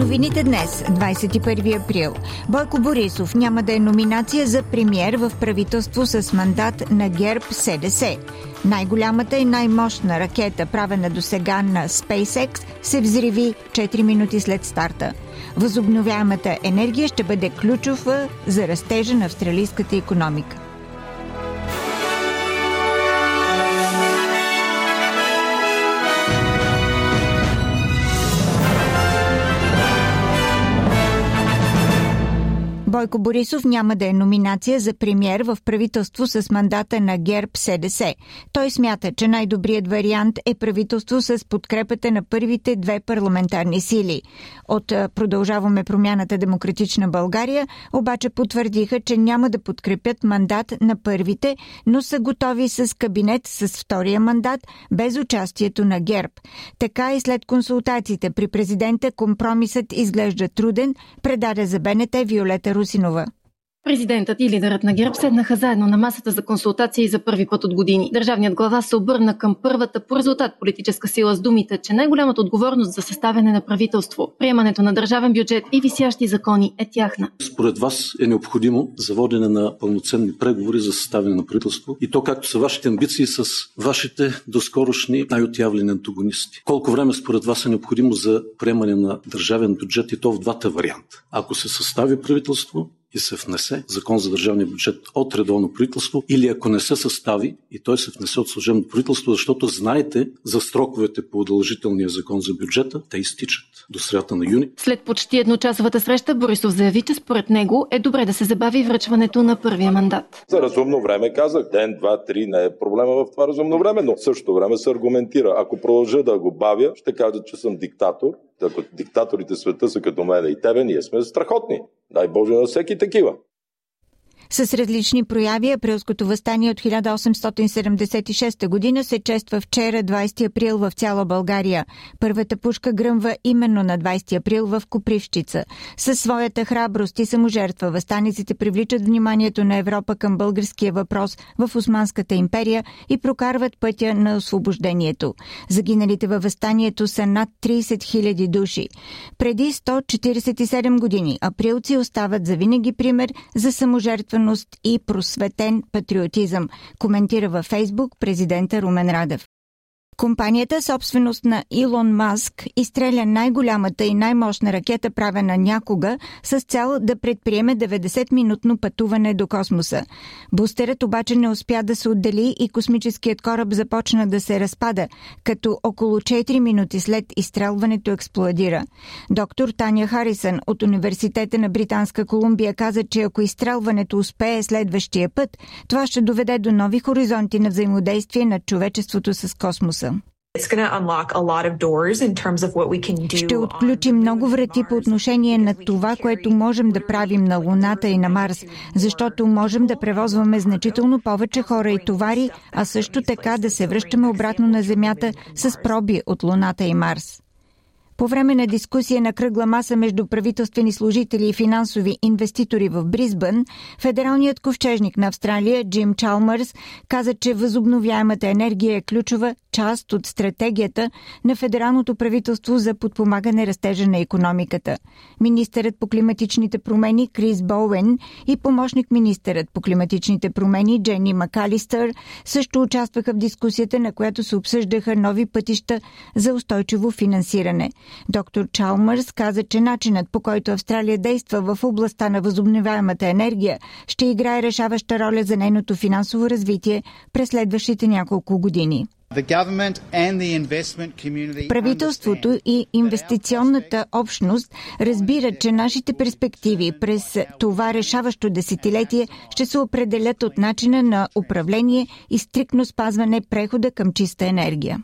Новините днес, 21 април, Бойко Борисов няма да е номинация за премьер в правителство с мандат на ГЕРБ СДС. Най-голямата и най-мощна ракета, правена до сега на SpaceX, се взриви 4 минути след старта. Възобновяемата енергия ще бъде ключова за растежа на австралийската економика. Бойко Борисов няма да е номинация за премьер в правителство с мандата на ГЕРБ СДС. Той смята, че най-добрият вариант е правителство с подкрепата на първите две парламентарни сили. От Продължаваме промяната Демократична България обаче потвърдиха, че няма да подкрепят мандат на първите, но са готови с кабинет с втория мандат без участието на ГЕРБ. Така и след консултациите при президента компромисът изглежда труден, предаде за БНТ Виолета Sinova. Президентът и лидерът на ГЕРБ седнаха заедно на масата за консултации за първи път от години. Държавният глава се обърна към първата по резултат политическа сила с думите, че най-голямата отговорност за съставяне на правителство, приемането на държавен бюджет и висящи закони е тяхна. Според вас е необходимо за водене на пълноценни преговори за съставяне на правителство и то както са вашите амбиции с вашите доскорошни най-отявлени антагонисти. Колко време според вас е необходимо за приемане на държавен бюджет и то в двата варианта? Ако се състави правителство, и се внесе закон за държавния бюджет от редовно правителство или ако не се състави и той се внесе от служебно правителство, защото знаете за строковете по удължителния закон за бюджета, те изтичат до средата на юни. След почти едночасовата среща Борисов заяви, че според него е добре да се забави връчването на първия мандат. За разумно време казах. Ден, два, три не е проблема в това разумно време, но в същото време се аргументира. Ако продължа да го бавя, ще кажа, че съм диктатор ако диктаторите света са като мен и тебе, ние сме страхотни. Дай Боже на всеки такива. С различни прояви априлското възстание от 1876 година се чества вчера, 20 април в цяла България. Първата пушка гръмва именно на 20 април в Копривщица. Със своята храброст и саможертва възстаниците привличат вниманието на Европа към българския въпрос в Османската империя и прокарват пътя на освобождението. Загиналите във възстанието са над 30 000 души. Преди 147 години априлци остават завинаги пример за саможертва отдаденост и просветен патриотизъм, коментира във Фейсбук президента Румен Радев. Компанията, собственост на Илон Маск, изстреля най-голямата и най-мощна ракета, правена някога, с цел да предприеме 90-минутно пътуване до космоса. Бустерът обаче не успя да се отдели и космическият кораб започна да се разпада, като около 4 минути след изстрелването експлодира. Доктор Таня Харисън от Университета на Британска Колумбия каза, че ако изстрелването успее следващия път, това ще доведе до нови хоризонти на взаимодействие на човечеството с космоса. Ще отключим много врати по отношение на това, което можем да правим на Луната и на Марс, защото можем да превозваме значително повече хора и товари, а също така да се връщаме обратно на Земята с проби от Луната и Марс. По време на дискусия на кръгла маса между правителствени служители и финансови инвеститори в Бризбън, федералният ковчежник на Австралия Джим Чалмърс каза, че възобновяемата енергия е ключова част от стратегията на федералното правителство за подпомагане растежа на економиката. Министърът по климатичните промени Крис Боуен и помощник министърът по климатичните промени Джени Макалистър също участваха в дискусията, на която се обсъждаха нови пътища за устойчиво финансиране. Доктор Чалмърс каза, че начинът по който Австралия действа в областта на възобновяемата енергия ще играе решаваща роля за нейното финансово развитие през следващите няколко години. Правителството и инвестиционната общност разбират, че нашите перспективи през това решаващо десетилетие ще се определят от начина на управление и стрикно спазване прехода към чиста енергия.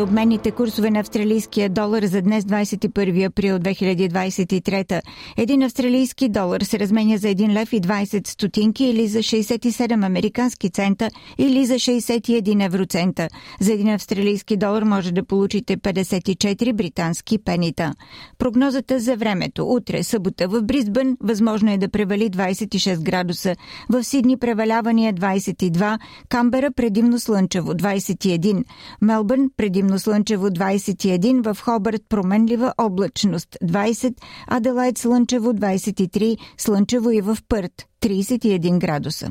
Ви обменните курсове на австралийския долар за днес 21 април 2023. Един австралийски долар се разменя за 1 лев и 20 стотинки или за 67 американски цента или за 61 евроцента. За един австралийски долар може да получите 54 британски пенита. Прогнозата за времето. Утре, събота в Бризбън, възможно е да превали 26 градуса. В Сидни превалявания 22, Камбера предимно слънчево 21, Мелбърн предимно слънчево 21, в Хобърт променлива облачност 20, Аделайт слънчево 23, слънчево и в Пърт 31 градуса.